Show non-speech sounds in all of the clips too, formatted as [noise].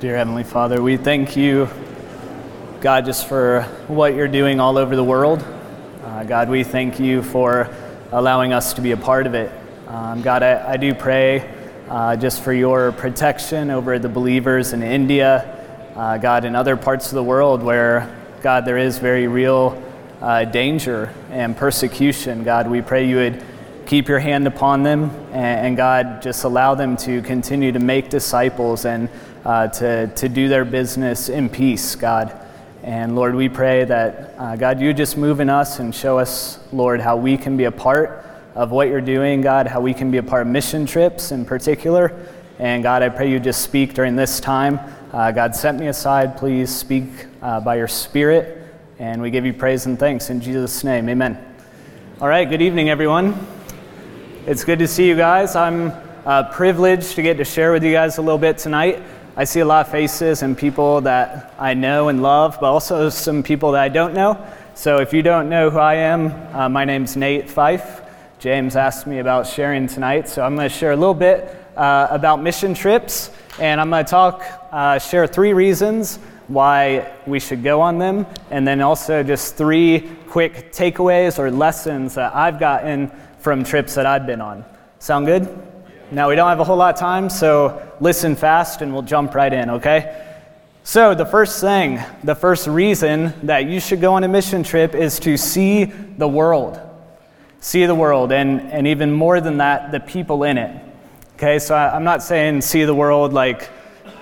Dear Heavenly Father, we thank you, God, just for what you're doing all over the world. Uh, God, we thank you for allowing us to be a part of it. Um, God, I, I, do pray uh, just for your protection over the believers in India, uh, God, in other parts of the world where, God, there is very real uh, danger and persecution. God, we pray you would keep your hand upon them, and, and God, just allow them to continue to make disciples and uh, to, to do their business in peace, God. And Lord, we pray that, uh, God, you just move in us and show us, Lord, how we can be a part of what you're doing, God, how we can be a part of mission trips in particular. And God, I pray you just speak during this time. Uh, God, set me aside, please speak uh, by your Spirit. And we give you praise and thanks in Jesus' name. Amen. All right, good evening, everyone. It's good to see you guys. I'm uh, privileged to get to share with you guys a little bit tonight. I see a lot of faces and people that I know and love, but also some people that I don't know. So if you don't know who I am, uh, my name's Nate Fife. James asked me about sharing tonight, so I'm going to share a little bit uh, about mission trips, and I'm going to talk, uh, share three reasons why we should go on them, and then also just three quick takeaways or lessons that I've gotten from trips that I've been on. Sound good? Now, we don't have a whole lot of time, so listen fast and we'll jump right in, okay? So, the first thing, the first reason that you should go on a mission trip is to see the world. See the world, and, and even more than that, the people in it. Okay, so I, am not saying see the world like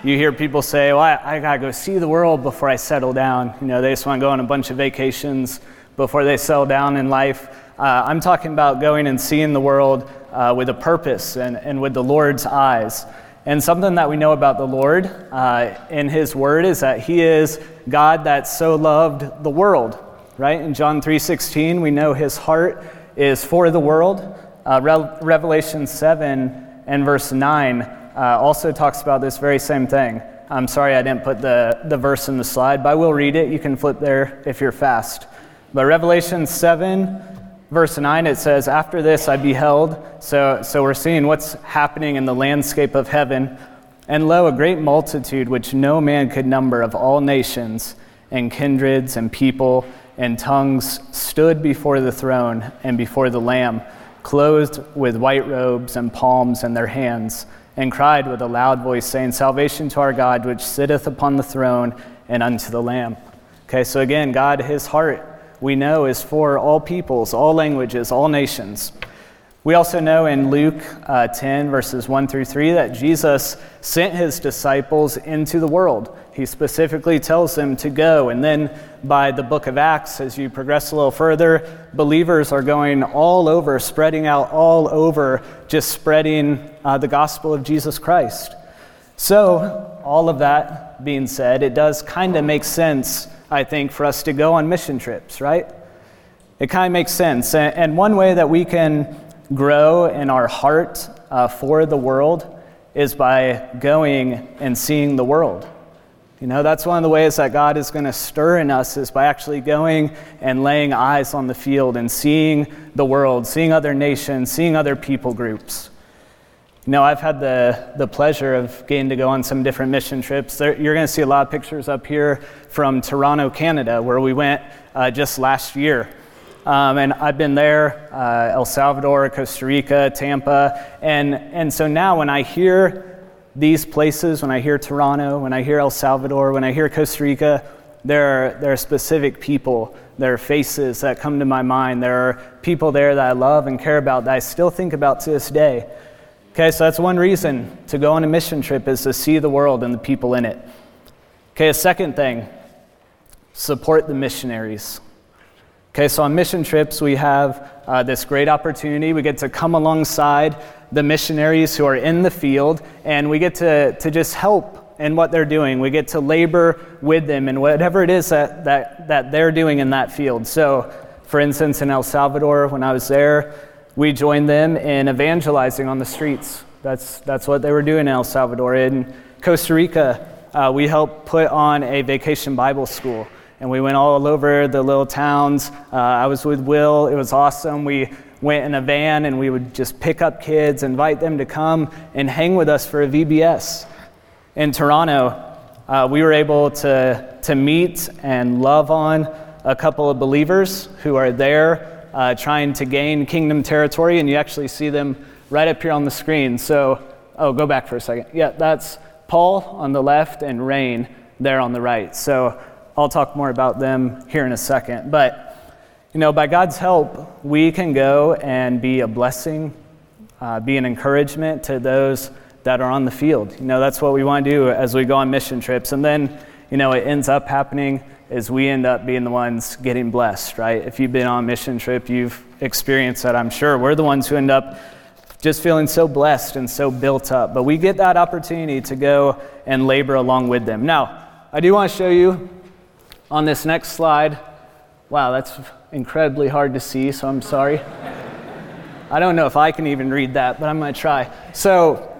you hear people say, well, I, I gotta go see the world before I settle down. You know, they just wanna go on a bunch of vacations before they settle down in life. Uh, I'm talking about going and seeing the world uh, with a purpose and, and with the Lord's eyes. And something that we know about the Lord uh, in His Word is that He is God that so loved the world, right? In John 3:16, we know His heart is for the world. Uh, Re- Revelation 7 and verse 9 uh, also talks about this very same thing. I'm sorry I didn't put the, the verse in the slide, but I will read it. You can flip there if you're fast. But Revelation 7 verse 9, it says, After this I beheld. So, so we're seeing what's happening in the landscape of heaven. And lo, a great multitude which no man could number of all nations and kindreds and people and tongues stood before the throne and before the Lamb, clothed with white robes and palms in their hands, and cried with a loud voice, saying, Salvation to our God, which sitteth upon the throne and unto the Lamb. Okay, so again, God, his heart we know is for all peoples, all languages, all nations. We also know in Luke uh, 10, verses 1 through 3, that Jesus sent his disciples into the world. He specifically tells them to go. And then by the book of Acts, as you progress a little further, believers are going all over, spreading out all over, just spreading uh, the gospel of Jesus Christ. So, all of that being said, it does kind of make sense I think, for us to go on mission trips, right? It kind of makes sense. And one way that we can grow in our heart uh, for the world is by going and seeing the world. You know, that's one of the ways that God is going to stir in us is by actually going and laying eyes on the field and seeing the world, seeing other nations, seeing other people groups. You know, I've had the, the pleasure of getting to go on some different mission trips. There, you're going to see a lot of pictures up here from Toronto, Canada, where we went uh, just last year. Um, and I've been there, uh, El Salvador, Costa Rica, Tampa. And, and so now when I hear these places, when I hear Toronto, when I hear El Salvador, when I hear Costa Rica, there are, there are specific people, there are faces that come to my mind. There are people there that I love and care about that I still think about to this day. Okay, so that's one reason to go on a mission trip is to see the world and the people in it. Okay, a second thing, support the missionaries. Okay, so on mission trips, we have uh, this great opportunity. We get to come alongside the missionaries who are in the field, and we get to, to just help in what they're doing. We get to labor with them in whatever it is that, that, that they're doing in that field. So, for instance, in El Salvador, when I was there, we joined them in evangelizing on the streets. That's, that's what they were doing in El Salvador. In Costa Rica, uh, we helped put on a vacation Bible school. And we went all over the little towns. Uh, I was with Will. It was awesome. We went in a van and we would just pick up kids, invite them to come and hang with us for a VBS. In Toronto, uh, we were able to, to meet and love on a couple of believers who are there uh, trying to gain kingdom territory, and you actually see them right up here on the screen. So, oh, go back for a second. Yeah, that's Paul on the left and Rain there on the right. So, I'll talk more about them here in a second. But, you know, by God's help, we can go and be a blessing, uh, be an encouragement to those that are on the field. You know, that's what we want to do as we go on mission trips. And then, you know, it ends up happening is we end up being the ones getting blessed, right? If you've been on a mission trip, you've experienced that, I'm sure. We're the ones who end up just feeling so blessed and so built up. But we get that opportunity to go and labor along with them. Now, I do want to show you on this next slide. Wow, that's incredibly hard to see, so I'm sorry. I don't know if I can even read that, but I'm going to try. So,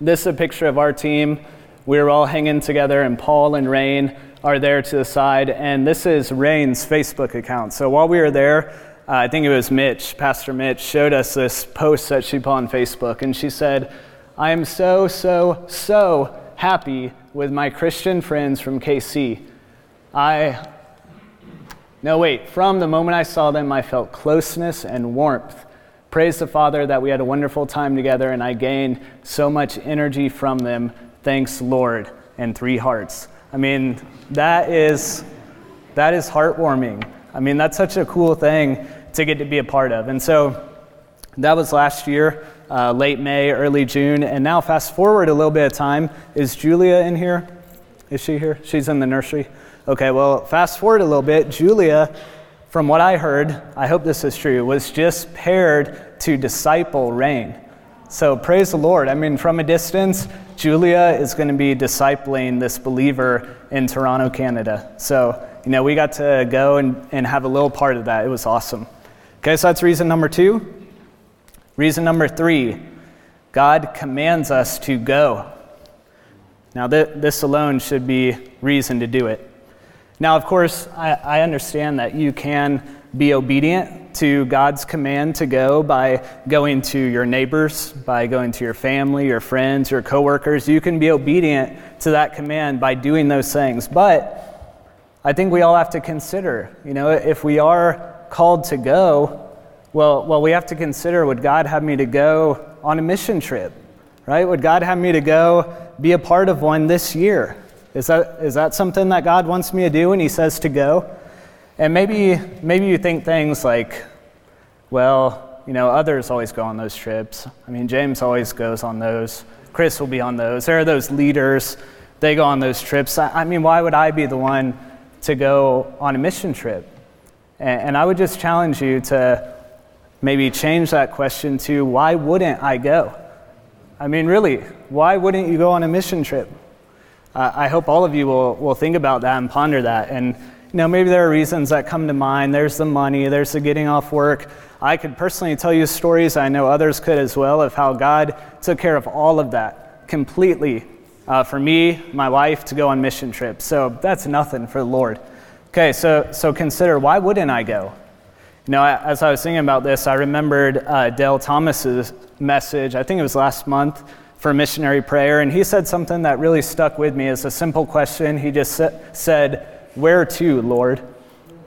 this is a picture of our team were all hanging together, and Paul and Rain are there to the side. And this is Rain's Facebook account. So while we were there, uh, I think it was Mitch, Pastor Mitch, showed us this post that she put on Facebook. And she said, I am so, so, so happy with my Christian friends from KC. I, no, wait, from the moment I saw them, I felt closeness and warmth. Praise the Father that we had a wonderful time together and I gained so much energy from them thanks Lord, and three hearts. I mean, that is that is heartwarming. I mean, that's such a cool thing to get to be a part of. And so that was last year, uh, late May, early June. And now, fast forward a little bit of time. Is Julia in here? Is she here? She's in the nursery. Okay, well, fast forward a little bit. Julia, from what I heard, I hope this is true, was just paired to disciple Rain. So praise the Lord. I mean, from a distance, Julia is going to be discipling this believer in Toronto, Canada. So, you know, we got to go and, and have a little part of that. It was awesome. Okay, so that's reason number two. Reason number three God commands us to go. Now, th- this alone should be reason to do it. Now, of course, I, I understand that you can be obedient to God's command to go by going to your neighbors, by going to your family, your friends, your coworkers. You can be obedient to that command by doing those things. But I think we all have to consider, you know, if we are called to go, well, well, we have to consider would God have me to go on a mission trip, right? Would God have me to go be a part of one this year? Is that, is that something that God wants me to do when He says to go? And maybe, maybe you think things like, well, you know, others always go on those trips. I mean, James always goes on those. Chris will be on those. There are those leaders, they go on those trips. I, mean, why would I be the one to go on a mission trip? And, and I would just challenge you to maybe change that question to why wouldn't I go? I mean, really, why wouldn't you go on a mission trip? Uh, I hope all of you will, will think about that and ponder that. And know, maybe there are reasons that come to mind. There's the money, there's the getting off work. I could personally tell you stories, I know others could as well, of how God took care of all of that completely uh, for me, my wife, to go on mission trips. So that's nothing for the Lord. Okay, so, so consider why wouldn't I go? You know, as I was thinking about this, I remembered uh, Dale Thomas's message, I think it was last month, for missionary prayer, and he said something that really stuck with me as a simple question. He just sa- said, where to, Lord?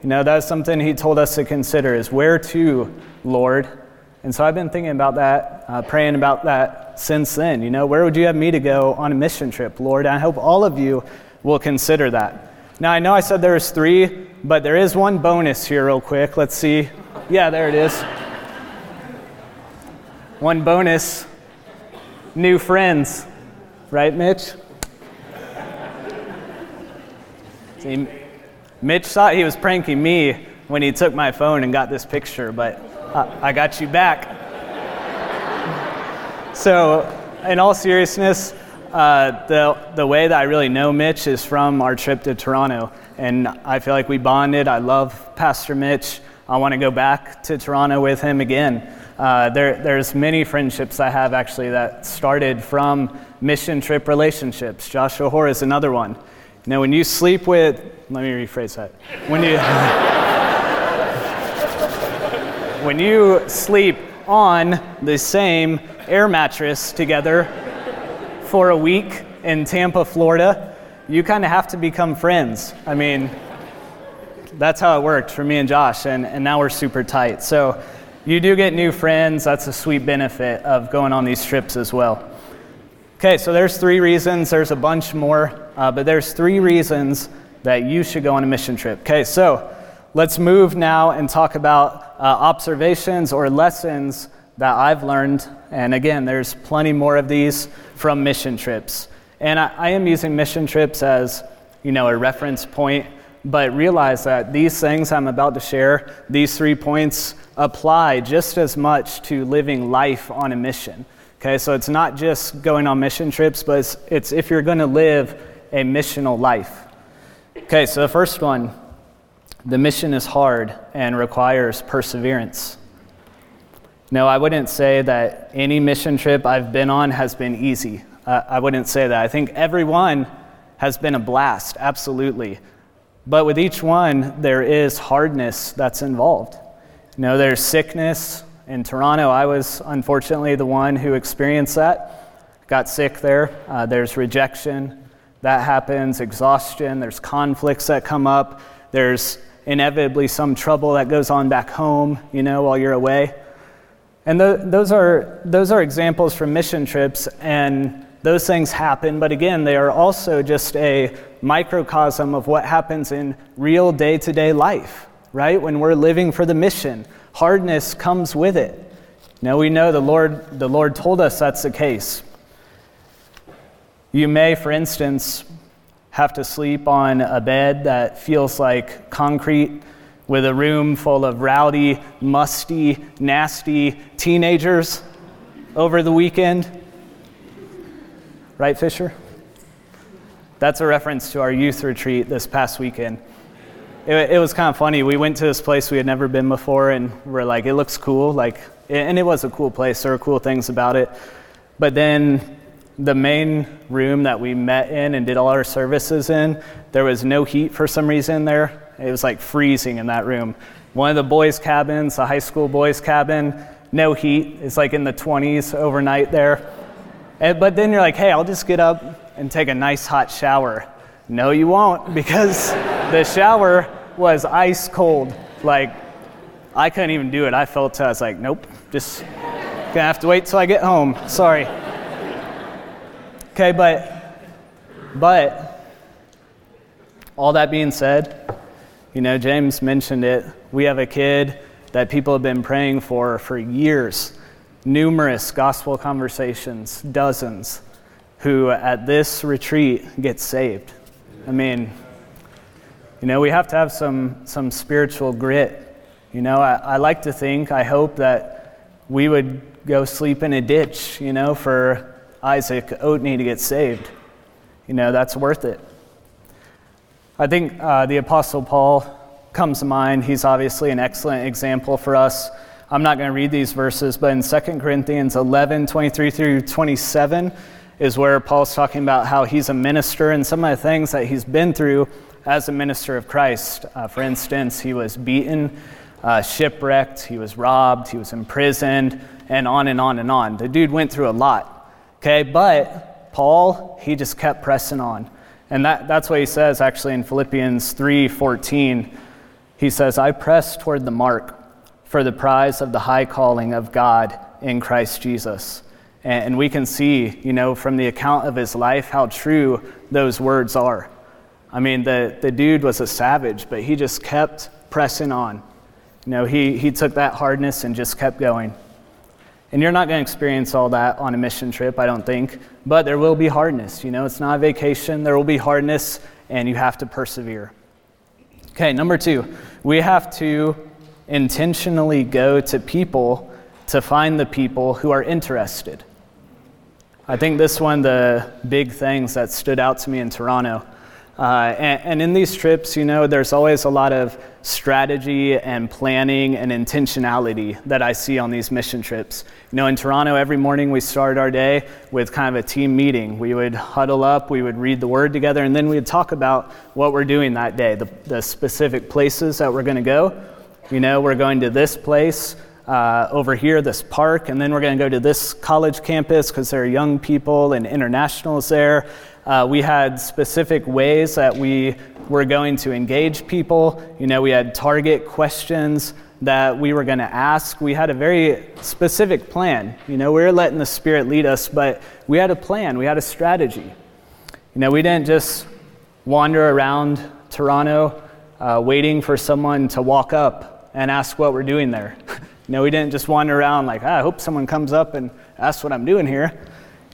You know, that's something he told us to consider is where to, Lord? And so I've been thinking about that, uh, praying about that since then. You know, where would you have me to go on a mission trip, Lord? And I hope all of you will consider that. Now, I know I said there's three, but there is one bonus here, real quick. Let's see. Yeah, there it is. One bonus new friends. Right, Mitch? See, Mitch thought he was pranking me when he took my phone and got this picture, but I got you back. so, in all seriousness, uh, the, the way that I really know Mitch is from our trip to Toronto. And I feel like we bonded. I love Pastor Mitch. I want to go back to Toronto with him again. Uh, there, there's many friendships I have actually that started from mission trip relationships. Joshua Hoare is another one. Now, when you sleep with, let me rephrase that. When you, when you sleep on the same air mattress together for a week in Tampa, Florida, you kind of have to become friends. I mean, that's how it worked for me and Josh, and, and now we're super tight. So you do get new friends. That's a sweet benefit of going on these trips as well. Okay, so there's three reasons. There's a bunch more, uh, but there's three reasons that you should go on a mission trip. Okay, so let's move now and talk about uh, observations or lessons that I've learned. And again, there's plenty more of these from mission trips. And I, I am using mission trips as, you know, a reference point, but realize that these things I'm about to share, these three points, apply just as much to living life on a mission. Okay, so it's not just going on mission trips, but it's, it's if you're going to live a missional life. Okay, so the first one the mission is hard and requires perseverance. No, I wouldn't say that any mission trip I've been on has been easy. Uh, I wouldn't say that. I think every one has been a blast, absolutely. But with each one, there is hardness that's involved. You know, there's sickness. In Toronto, I was unfortunately the one who experienced that. Got sick there. Uh, there's rejection that happens, exhaustion, there's conflicts that come up, there's inevitably some trouble that goes on back home, you know, while you're away. And th- those, are, those are examples from mission trips, and those things happen, but again, they are also just a microcosm of what happens in real day to day life, right? When we're living for the mission, hardness comes with it. Now we know the Lord, the Lord told us that's the case. You may, for instance, have to sleep on a bed that feels like concrete with a room full of rowdy, musty, nasty teenagers over the weekend. Right, Fisher? That's a reference to our youth retreat this past weekend. It, it, was kind of funny. We went to this place we had never been before, and we're like, it looks cool. Like, and it was a cool place. There were cool things about it. But then the main room that we met in and did all our services in, there was no heat for some reason there. It was like freezing in that room. One of the boys' cabins, the high school boys' cabin, no heat. It's like in the 20s overnight there. And, but then you're like, hey, I'll just get up and take a nice hot shower. No, you won't, because [laughs] the shower was ice cold. Like, I couldn't even do it. I felt, I was like, nope, just gonna have to wait till I get home. Sorry. Okay, but, but, all that being said, you know, James mentioned it. We have a kid that people have been praying for for years, numerous gospel conversations, dozens, who at this retreat get saved. I mean, you know, we have to have some, some spiritual grit. You know, I, I like to think, I hope that we would go sleep in a ditch, you know, for Isaac Oatney to get saved. You know, that's worth it. I think uh, the Apostle Paul comes to mind. He's obviously an excellent example for us. I'm not going to read these verses, but in 2 Corinthians 11 23 through 27 is where Paul's talking about how he's a minister and some of the things that he's been through as a minister of Christ. Uh, for instance, he was beaten, uh, shipwrecked, he was robbed, he was imprisoned, and on and on and on. The dude went through a lot. Okay, but Paul, he just kept pressing on. And that, that's what he says actually in Philippians 3:14. He says, I press toward the mark for the prize of the high calling of God in Christ Jesus. And, and we can see, you know, from the account of his life how true those words are. I mean, the, the dude was a savage, but he just kept pressing on. You know, he, he took that hardness and just kept going. And you're not going to experience all that on a mission trip, I don't think. But there will be hardness. You know, it's not a vacation. There will be hardness, and you have to persevere. Okay, number two, we have to intentionally go to people to find the people who are interested. I think this one the big things that stood out to me in Toronto uh, and, and, in these trips, you know, there's always a lot of strategy and planning and intentionality that I see on these mission trips. You know, in Toronto, every morning we start our day with kind of a team meeting. We would huddle up, we would read the word together, and then we'd talk about what we're doing that day, the, the specific places that we're going to go. You know, we're going to this place uh, over here, this park, and then we're going to go to this college campus because there are young people and internationals there. Uh, we had specific ways that we were going to engage people. You know, we had target questions that we were going to ask. We had a very specific plan. You know, we were letting the Spirit lead us, but we had a plan, we had a strategy. You know, we didn't just wander around Toronto uh, waiting for someone to walk up and ask what we're doing there. [laughs] you know, we didn't just wander around like, ah, I hope someone comes up and asks what I'm doing here.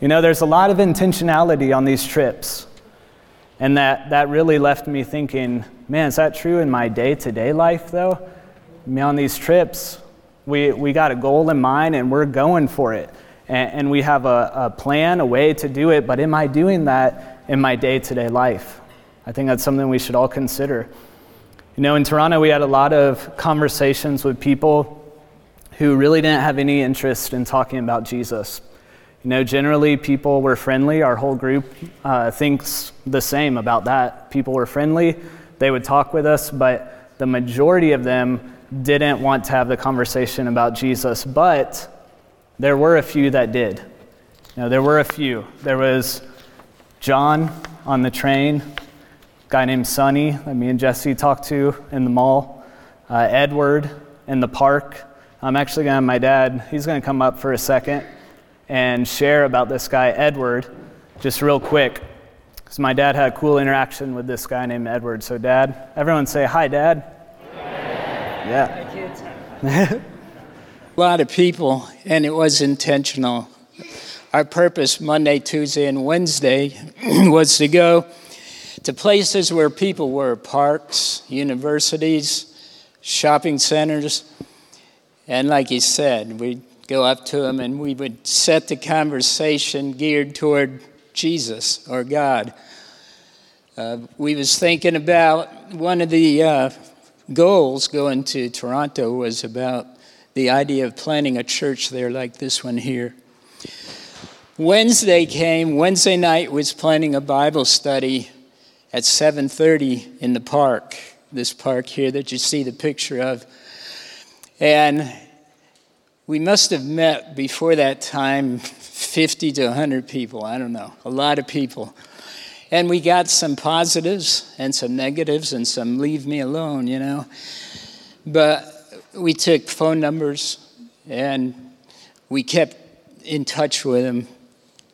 You know, there's a lot of intentionality on these trips. And that, that really left me thinking, man, is that true in my day to day life, though? I mean, on these trips, we, we got a goal in mind and we're going for it. And, and we have a, a plan, a way to do it, but am I doing that in my day to day life? I think that's something we should all consider. You know, in Toronto, we had a lot of conversations with people who really didn't have any interest in talking about Jesus. You know, generally people were friendly. Our whole group uh, thinks the same about that. People were friendly, they would talk with us, but the majority of them didn't want to have the conversation about Jesus. But there were a few that did. You know, there were a few. There was John on the train, guy named Sonny that me and Jesse talked to in the mall, uh, Edward in the park. I'm actually going to, my dad, he's going to come up for a second and share about this guy, Edward, just real quick. Because my dad had a cool interaction with this guy named Edward. So, Dad, everyone say, Hi, Dad. Yeah. [laughs] a lot of people, and it was intentional. Our purpose Monday, Tuesday, and Wednesday [clears throat] was to go to places where people were parks, universities, shopping centers. And like he said, we go up to him and we would set the conversation geared toward Jesus or God. Uh, we was thinking about one of the uh, goals going to Toronto was about the idea of planting a church there like this one here. Wednesday came. Wednesday night was planning a Bible study at 7:30 in the park. This park here that you see the picture of. And we must have met before that time 50 to 100 people. I don't know, a lot of people. And we got some positives and some negatives and some leave me alone, you know. But we took phone numbers and we kept in touch with them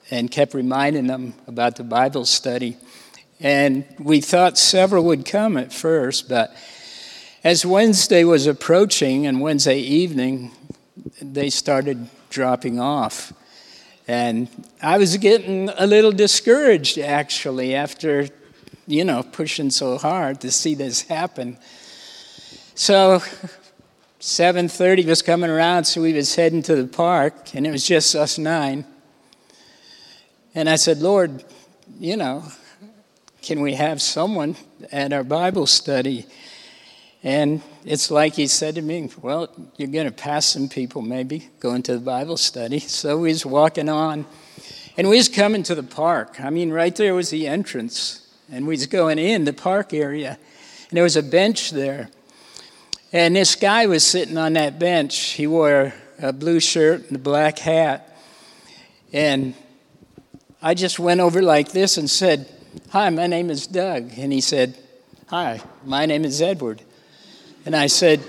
and kept reminding them about the Bible study. And we thought several would come at first, but as Wednesday was approaching and Wednesday evening, they started dropping off. And I was getting a little discouraged actually after, you know, pushing so hard to see this happen. So 7:30 was coming around, so we was heading to the park, and it was just us nine. And I said, Lord, you know, can we have someone at our Bible study? And it's like he said to me, Well, you're going to pass some people maybe going to the Bible study. [laughs] So was walking on, and we was coming to the park. I mean, right there was the entrance, and we was going in the park area, and there was a bench there. And this guy was sitting on that bench. He wore a blue shirt and a black hat. And I just went over like this and said, Hi, my name is Doug. And he said, Hi, my name is Edward. And I said,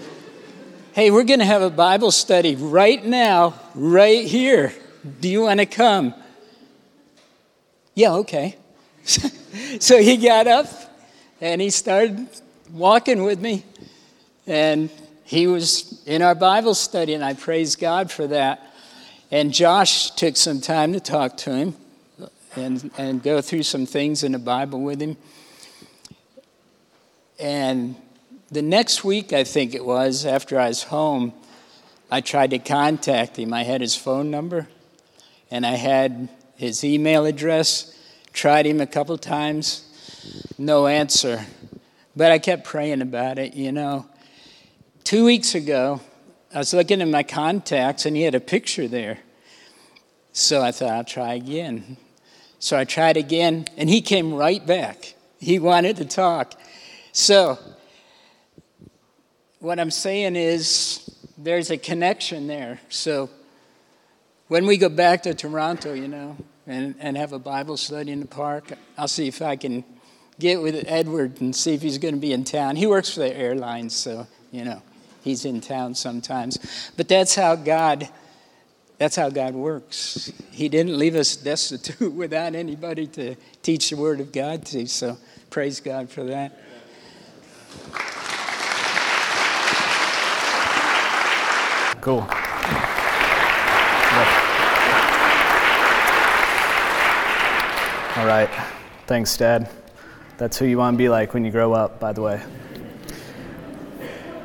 Hey, we're going to have a Bible study right now, right here. Do you want to come? Yeah, okay. [laughs] so he got up and he started walking with me. And he was in our Bible study, and I praise God for that. And Josh took some time to talk to him and, and go through some things in the Bible with him. And the next week, I think it was, after I was home, I tried to contact him. I had his phone number and I had his email address. Tried him a couple times, no answer. But I kept praying about it, you know. Two weeks ago, I was looking at my contacts and he had a picture there. So I thought, I'll try again. So I tried again and he came right back. He wanted to talk. So what I'm saying is, there's a connection there. So when we go back to Toronto, you know, and, and have a Bible study in the park, I'll see if I can get with Edward and see if he's going to be in town. He works for the airlines, so, you know, he's in town sometimes. But that's how God that's how God works. He didn't leave us destitute [laughs] without anybody to teach the Word of God to. So praise God for that. Cool. All right. Thanks, Dad. That's who you want to be like when you grow up, by the way.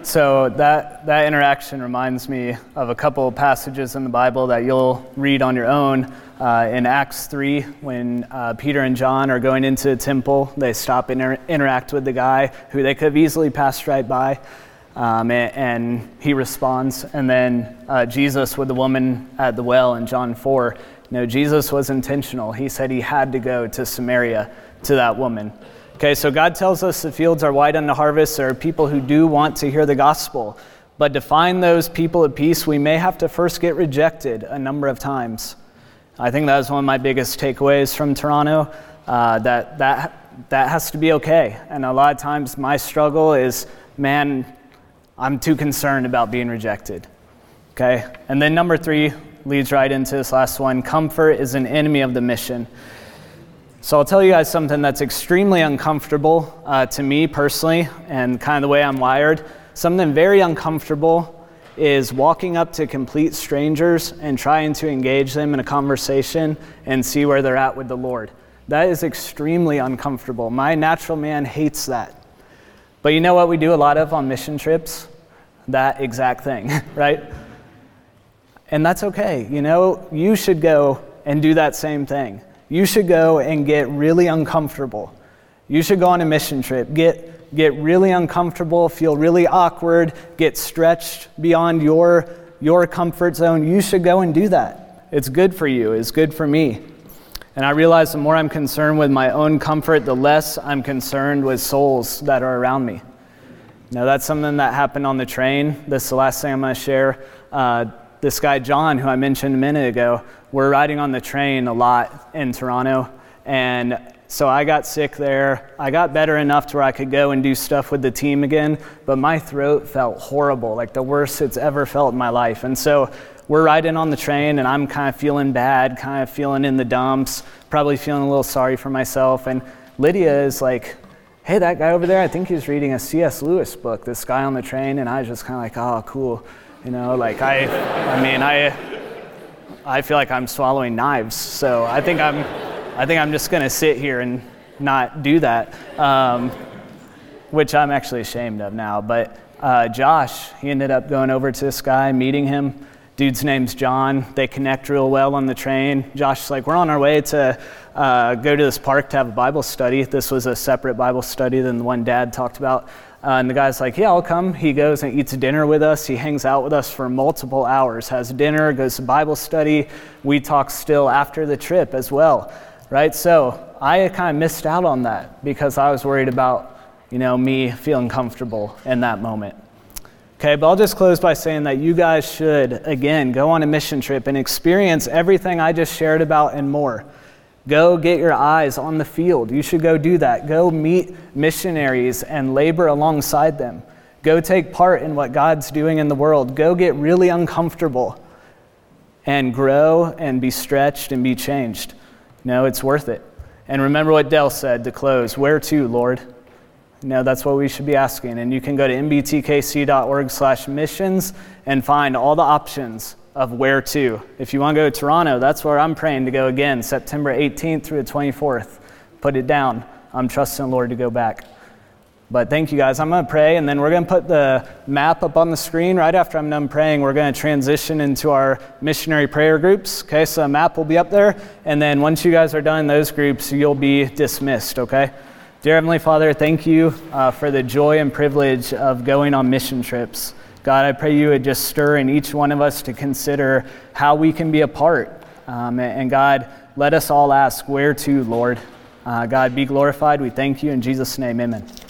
So that, that interaction reminds me of a couple of passages in the Bible that you'll read on your own. Uh, in Acts 3, when uh, Peter and John are going into the temple, they stop and inter- interact with the guy who they could have easily passed right by. Um, and, and, he responds. And then uh, Jesus with the woman at the well in John 4. You know, Jesus was intentional. He said he had to go to Samaria to that woman. Okay, so God tells us the fields are white unto harvest. There are people who do want to hear the gospel. But to find those people at peace, we may have to first get rejected a number of times. I think that was one of my biggest takeaways from Toronto. Uh, that, that, that has to be okay. And a lot of times my struggle is, man, I'm too concerned about being rejected. Okay? And then number three leads right into this last one comfort is an enemy of the mission. So I'll tell you guys something that's extremely uncomfortable uh, to me personally, and kind of the way I'm wired. Something very uncomfortable is walking up to complete strangers and trying to engage them in a conversation and see where they're at with the Lord. That is extremely uncomfortable. My natural man hates that. But you know what we do a lot of on mission trips? That exact thing, [laughs] right? And that's okay. You know, you should go and do that same thing you should go and get really uncomfortable. You should go on a mission trip, get, get really uncomfortable, feel really awkward, get stretched beyond your, your comfort zone. You should go and do that. It's good for you, it's good for me. And I realize the more I'm concerned with my own comfort, the less I'm concerned with souls that are around me. Now, that's something that happened on the train. This is the last thing I'm going to share. Uh, this guy, John, who I mentioned a minute ago, we're riding on the train a lot in Toronto. And so I got sick there. I got better enough to where I could go and do stuff with the team again, but my throat felt horrible, like the worst it's ever felt in my life. And so we're riding on the train, and I'm kind of feeling bad, kind of feeling in the dumps, probably feeling a little sorry for myself. And Lydia is like, hey, that guy over there, I think he's reading a C.S. Lewis book, this guy on the train. And I was just kind of like, oh, cool. You know, like I, I mean, I, I feel like I'm swallowing knives. So I think I'm, I think I'm just going to sit here and not do that, um, which I'm actually ashamed of now. But uh, Josh, he ended up going over to this guy, meeting him. Dude's name's John. They connect real well on the train. Josh's like, we're on our way to uh, go to this park to have a Bible study. This was a separate Bible study than the one Dad talked about. Uh, and the guy's like, Yeah, I'll come. He goes and eats dinner with us. He hangs out with us for multiple hours, has dinner, goes to Bible study. We talk still after the trip as well, right? So I kind of missed out on that because I was worried about, you know, me feeling comfortable in that moment. Okay, but I'll just close by saying that you guys should, again, go on a mission trip and experience everything I just shared about and more. Go get your eyes on the field. You should go do that. Go meet missionaries and labor alongside them. Go take part in what God's doing in the world. Go get really uncomfortable and grow and be stretched and be changed. No, it's worth it. And remember what Dell said to close Where to, Lord? No, that's what we should be asking. And you can go to mbtkc.org slash missions and find all the options of where to. If you want to go to Toronto, that's where I'm praying to go again, September 18th through the 24th. Put it down. I'm trusting the Lord to go back. But thank you guys. I'm going to pray, and then we're going to put the map up on the screen. Right after I'm done praying, we're going to transition into our missionary prayer groups. Okay, so a map will be up there, and then once you guys are done in those groups, you'll be dismissed. Okay? Dear Heavenly Father, thank you uh, for the joy and privilege of going on mission trips. God, I pray you would just stir in each one of us to consider how we can be a part. Um, and God, let us all ask where to, Lord. Uh, God, be glorified. We thank you in Jesus' name. Amen.